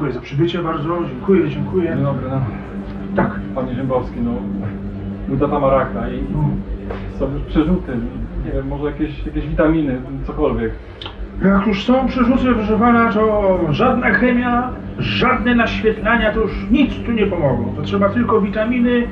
Dziękuję za przybycie bardzo, dziękuję, dziękuję. Dzień dobry, no. Tak, Panie Ziębowski, no. Nuda tamaraka i no. są już przerzuty. Nie wiem, może jakieś, jakieś witaminy, cokolwiek. Jak już są przerzuty, proszę pana, to żadna chemia, żadne naświetlania, to już nic tu nie pomogą. To trzeba tylko witaminy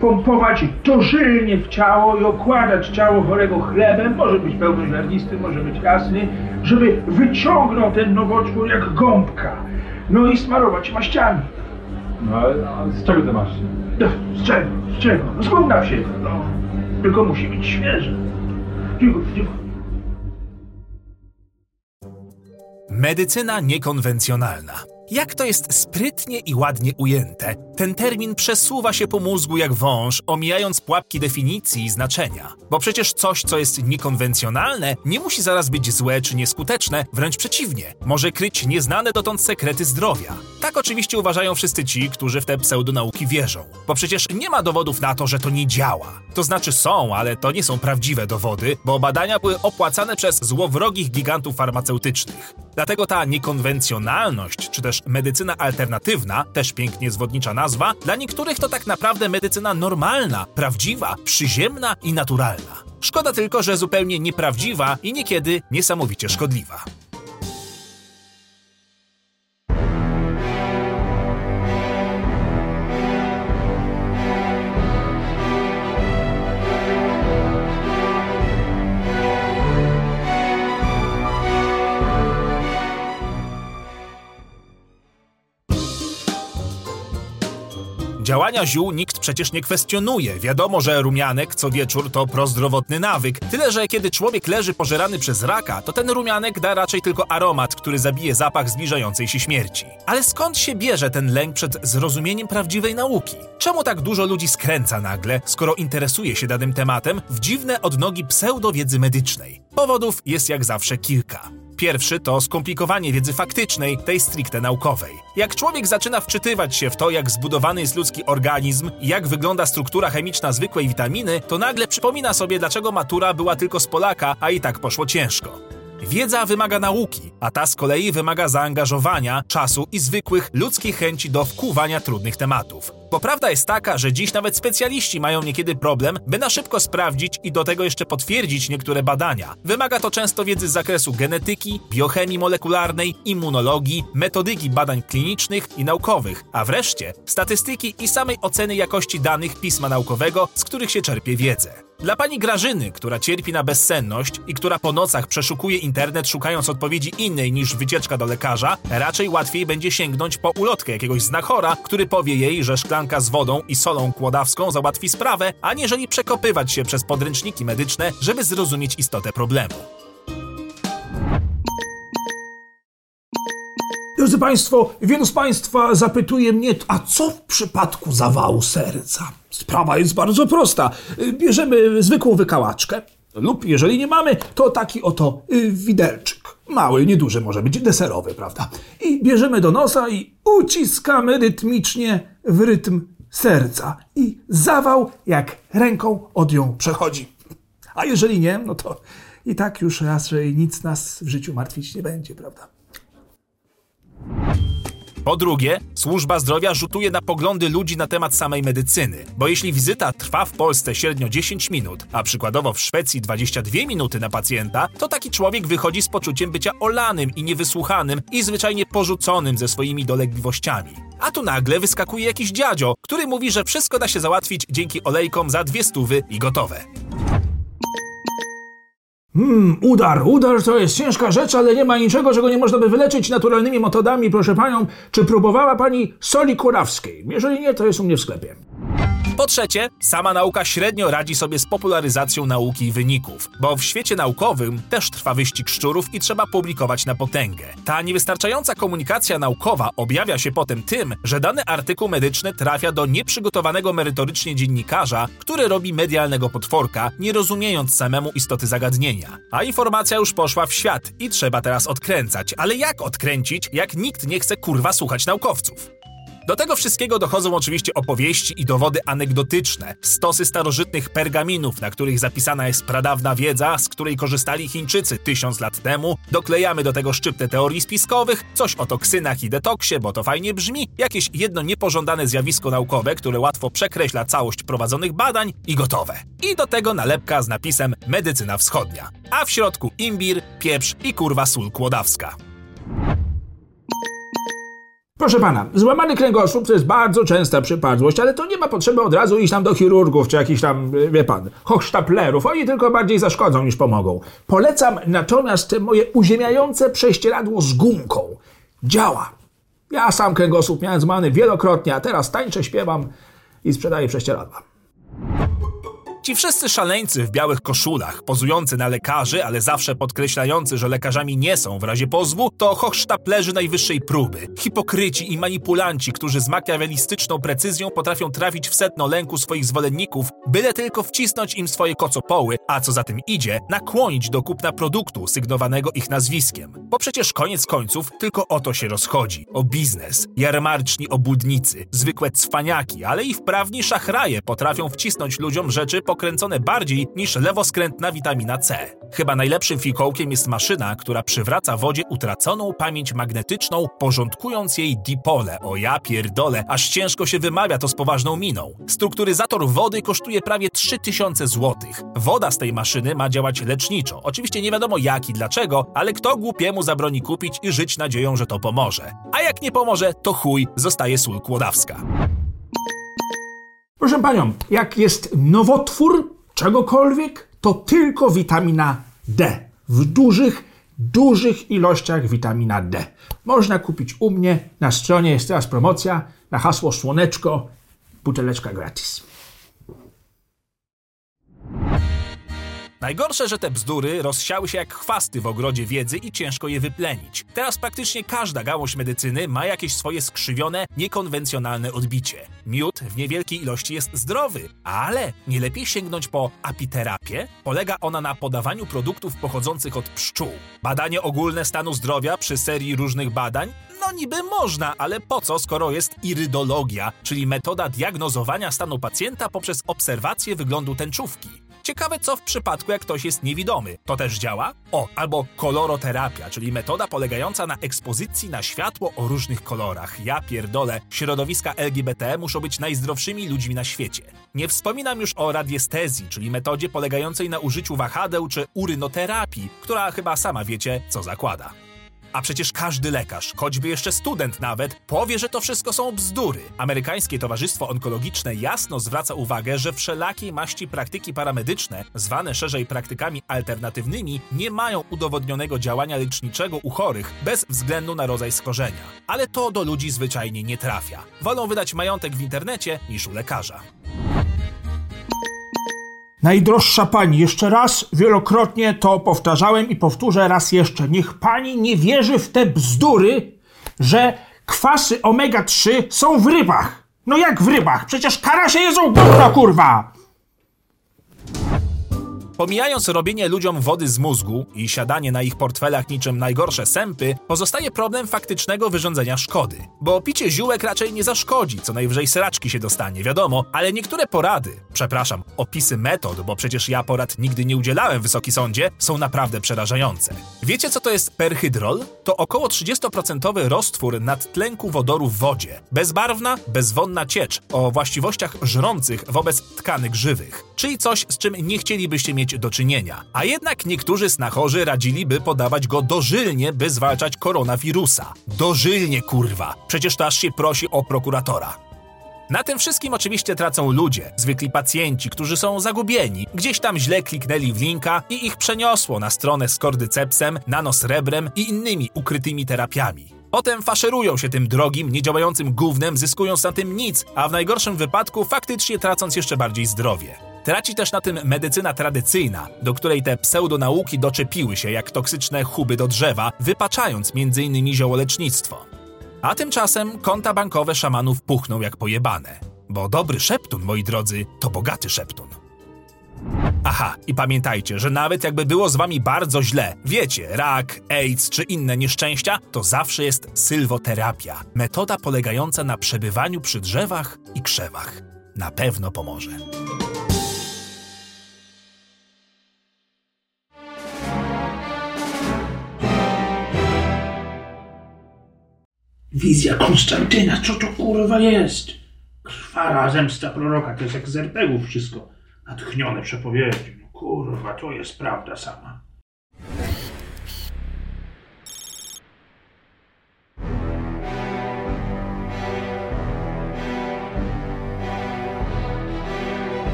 pompować dożylnie w ciało i okładać ciało chorego chlebem, może być pełnoziarnisty, może być jasny, żeby wyciągnął ten nowotwór jak gąbka. No i smarować maściami. No ale a z czego ty masz? No, z czego? Z czego? No, z gówna wsiedzę, no. Tylko musi być świeże. Dziękuję, dziękuję. Medycyna niekonwencjonalna. Jak to jest sprytnie i ładnie ujęte, ten termin przesuwa się po mózgu jak wąż, omijając pułapki definicji i znaczenia. Bo przecież coś, co jest niekonwencjonalne, nie musi zaraz być złe czy nieskuteczne, wręcz przeciwnie, może kryć nieznane dotąd sekrety zdrowia. Tak oczywiście uważają wszyscy ci, którzy w te pseudonauki wierzą. Bo przecież nie ma dowodów na to, że to nie działa. To znaczy są, ale to nie są prawdziwe dowody, bo badania były opłacane przez złowrogich gigantów farmaceutycznych. Dlatego ta niekonwencjonalność, czy też medycyna alternatywna, też pięknie zwodnicza nazwa, dla niektórych to tak naprawdę medycyna normalna, prawdziwa, przyziemna i naturalna. Szkoda tylko, że zupełnie nieprawdziwa i niekiedy niesamowicie szkodliwa. Działania ziół nikt przecież nie kwestionuje. Wiadomo, że rumianek co wieczór to prozdrowotny nawyk. Tyle, że kiedy człowiek leży pożerany przez raka, to ten rumianek da raczej tylko aromat, który zabije zapach zbliżającej się śmierci. Ale skąd się bierze ten lęk przed zrozumieniem prawdziwej nauki? Czemu tak dużo ludzi skręca nagle, skoro interesuje się danym tematem, w dziwne odnogi pseudowiedzy medycznej? Powodów jest jak zawsze kilka. Pierwszy to skomplikowanie wiedzy faktycznej, tej stricte naukowej. Jak człowiek zaczyna wczytywać się w to, jak zbudowany jest ludzki organizm i jak wygląda struktura chemiczna zwykłej witaminy, to nagle przypomina sobie, dlaczego matura była tylko z Polaka, a i tak poszło ciężko. Wiedza wymaga nauki, a ta z kolei wymaga zaangażowania, czasu i zwykłych ludzkich chęci do wkuwania trudnych tematów. Bo prawda jest taka, że dziś nawet specjaliści mają niekiedy problem, by na szybko sprawdzić i do tego jeszcze potwierdzić niektóre badania. Wymaga to często wiedzy z zakresu genetyki, biochemii molekularnej, immunologii, metodyki badań klinicznych i naukowych, a wreszcie statystyki i samej oceny jakości danych pisma naukowego, z których się czerpie wiedzę. Dla pani Grażyny, która cierpi na bezsenność i która po nocach przeszukuje internet szukając odpowiedzi innej niż wycieczka do lekarza, raczej łatwiej będzie sięgnąć po ulotkę jakiegoś znachora, który powie jej, że szklanka z wodą i solą kłodawską załatwi sprawę, aniżeli przekopywać się przez podręczniki medyczne, żeby zrozumieć istotę problemu. Drodzy Państwo, wielu z Państwa zapytuje mnie, a co w przypadku zawału serca? Sprawa jest bardzo prosta. Bierzemy zwykłą wykałaczkę, lub jeżeli nie mamy, to taki oto y, widelczyk. Mały, nieduży, może być deserowy, prawda? I bierzemy do nosa i uciskamy rytmicznie w rytm serca. I zawał jak ręką od ją przechodzi. A jeżeli nie, no to i tak już raczej nic nas w życiu martwić nie będzie, prawda? Po drugie, służba zdrowia rzutuje na poglądy ludzi na temat samej medycyny, bo jeśli wizyta trwa w Polsce średnio 10 minut, a przykładowo w Szwecji 22 minuty na pacjenta, to taki człowiek wychodzi z poczuciem bycia olanym i niewysłuchanym i zwyczajnie porzuconym ze swoimi dolegliwościami. A tu nagle wyskakuje jakiś dziadzio, który mówi, że wszystko da się załatwić dzięki olejkom za dwie stówy i gotowe. Hmm, udar. Udar to jest ciężka rzecz, ale nie ma niczego, czego nie można by wyleczyć naturalnymi metodami, proszę panią. Czy próbowała pani soli kurawskiej? Jeżeli nie, to jest u mnie w sklepie. Po trzecie, sama nauka średnio radzi sobie z popularyzacją nauki i wyników, bo w świecie naukowym też trwa wyścig szczurów i trzeba publikować na potęgę. Ta niewystarczająca komunikacja naukowa objawia się potem tym, że dany artykuł medyczny trafia do nieprzygotowanego merytorycznie dziennikarza, który robi medialnego potworka, nie rozumiejąc samemu istoty zagadnienia. A informacja już poszła w świat i trzeba teraz odkręcać. Ale jak odkręcić, jak nikt nie chce kurwa słuchać naukowców? Do tego wszystkiego dochodzą oczywiście opowieści i dowody anegdotyczne, stosy starożytnych pergaminów, na których zapisana jest pradawna wiedza, z której korzystali Chińczycy tysiąc lat temu. Doklejamy do tego szczyptę teorii spiskowych, coś o toksynach i detoksie, bo to fajnie brzmi, jakieś jedno niepożądane zjawisko naukowe, które łatwo przekreśla całość prowadzonych badań i gotowe. I do tego nalepka z napisem Medycyna Wschodnia. A w środku imbir, pieprz i kurwa sól kłodawska. Proszę pana, złamany kręgosłup to jest bardzo częsta przypadłość, ale to nie ma potrzeby od razu iść tam do chirurgów czy jakichś tam, wie pan, hochsztaplerów. Oni tylko bardziej zaszkodzą niż pomogą. Polecam natomiast moje uziemiające prześcieradło z gumką. Działa. Ja sam kręgosłup miałem złamany wielokrotnie, a teraz tańczę, śpiewam i sprzedaję prześcieradła. Ci wszyscy szaleńcy w białych koszulach, pozujący na lekarzy, ale zawsze podkreślający, że lekarzami nie są w razie pozwu, to hochsztaplerzy najwyższej próby. Hipokryci i manipulanci, którzy z makiawelistyczną precyzją potrafią trafić w sedno lęku swoich zwolenników, byle tylko wcisnąć im swoje kocopoły, a co za tym idzie, nakłonić do kupna produktu sygnowanego ich nazwiskiem. Bo przecież koniec końców tylko o to się rozchodzi. O biznes. Jarmarczni obłudnicy, zwykłe cwaniaki, ale i wprawni szachraje potrafią wcisnąć ludziom rzeczy pokręcone bardziej niż lewoskrętna witamina C. Chyba najlepszym fikołkiem jest maszyna, która przywraca wodzie utraconą pamięć magnetyczną, porządkując jej dipole. O ja pierdolę, aż ciężko się wymawia to z poważną miną. Strukturyzator wody kosztuje prawie 3000 zł. Woda z tej maszyny ma działać leczniczo. Oczywiście nie wiadomo jak i dlaczego, ale kto głupiemu zabroni kupić i żyć nadzieją, że to pomoże. A jak nie pomoże, to chuj, zostaje sól kłodawska. Proszę panią, jak jest nowotwór czegokolwiek, to tylko witamina D. W dużych, dużych ilościach witamina D. Można kupić u mnie, na stronie jest teraz promocja, na hasło słoneczko, buteleczka gratis. Najgorsze, że te bzdury rozsiały się jak chwasty w ogrodzie wiedzy i ciężko je wyplenić. Teraz praktycznie każda gałąź medycyny ma jakieś swoje skrzywione, niekonwencjonalne odbicie. Miód w niewielkiej ilości jest zdrowy, ale nie lepiej sięgnąć po apiterapię? Polega ona na podawaniu produktów pochodzących od pszczół. Badanie ogólne stanu zdrowia przy serii różnych badań? No niby można, ale po co, skoro jest irydologia, czyli metoda diagnozowania stanu pacjenta poprzez obserwację wyglądu tęczówki. Ciekawe co w przypadku, jak ktoś jest niewidomy. To też działa? O, albo koloroterapia, czyli metoda polegająca na ekspozycji na światło o różnych kolorach. Ja pierdolę, środowiska LGBT muszą być najzdrowszymi ludźmi na świecie. Nie wspominam już o radiestezji, czyli metodzie polegającej na użyciu wahadeł czy urynoterapii, która chyba sama wiecie, co zakłada. A przecież każdy lekarz, choćby jeszcze student nawet, powie, że to wszystko są bzdury. Amerykańskie Towarzystwo Onkologiczne jasno zwraca uwagę, że wszelakiej maści praktyki paramedyczne, zwane szerzej praktykami alternatywnymi, nie mają udowodnionego działania leczniczego u chorych bez względu na rodzaj skorzenia. Ale to do ludzi zwyczajnie nie trafia. Wolą wydać majątek w internecie niż u lekarza. Najdroższa pani, jeszcze raz wielokrotnie to powtarzałem i powtórzę raz jeszcze. Niech pani nie wierzy w te bzdury, że kwasy omega-3 są w rybach. No jak w rybach? Przecież karasie jedzą gówno, kurwa! Pomijając robienie ludziom wody z mózgu i siadanie na ich portfelach niczym najgorsze sępy, pozostaje problem faktycznego wyrządzenia szkody. Bo picie ziółek raczej nie zaszkodzi, co najwyżej sraczki się dostanie, wiadomo, ale niektóre porady, przepraszam, opisy metod, bo przecież ja porad nigdy nie udzielałem, wysoki sądzie, są naprawdę przerażające. Wiecie co to jest perhydrol? To około 30% roztwór nadtlenku wodoru w wodzie. Bezbarwna, bezwonna ciecz o właściwościach żrących wobec tkanek żywych. Czyli coś, z czym nie chcielibyście mieć do czynienia. A jednak niektórzy snachorzy radziliby podawać go dożylnie, by zwalczać koronawirusa. Dożylnie, kurwa. Przecież to aż się prosi o prokuratora. Na tym wszystkim oczywiście tracą ludzie, zwykli pacjenci, którzy są zagubieni. Gdzieś tam źle kliknęli w linka i ich przeniosło na stronę z kordycepsem, nanosrebrem i innymi ukrytymi terapiami. Potem faszerują się tym drogim, niedziałającym gównem, zyskując na tym nic, a w najgorszym wypadku faktycznie tracąc jeszcze bardziej zdrowie. Traci też na tym medycyna tradycyjna, do której te pseudonauki doczepiły się jak toksyczne chuby do drzewa, wypaczając m.in. ziołolecznictwo. A tymczasem konta bankowe szamanów puchną jak pojebane. Bo dobry szeptun, moi drodzy, to bogaty szeptun. Aha, i pamiętajcie, że nawet jakby było z wami bardzo źle, wiecie, rak, AIDS czy inne nieszczęścia, to zawsze jest sylwoterapia. Metoda polegająca na przebywaniu przy drzewach i krzewach. Na pewno pomoże. Wizja Konstantyna, co to kurwa jest? Krwara zemsta proroka, to jest jak z RPGów wszystko. Natchnione przepowiedzi. No kurwa, to jest prawda sama.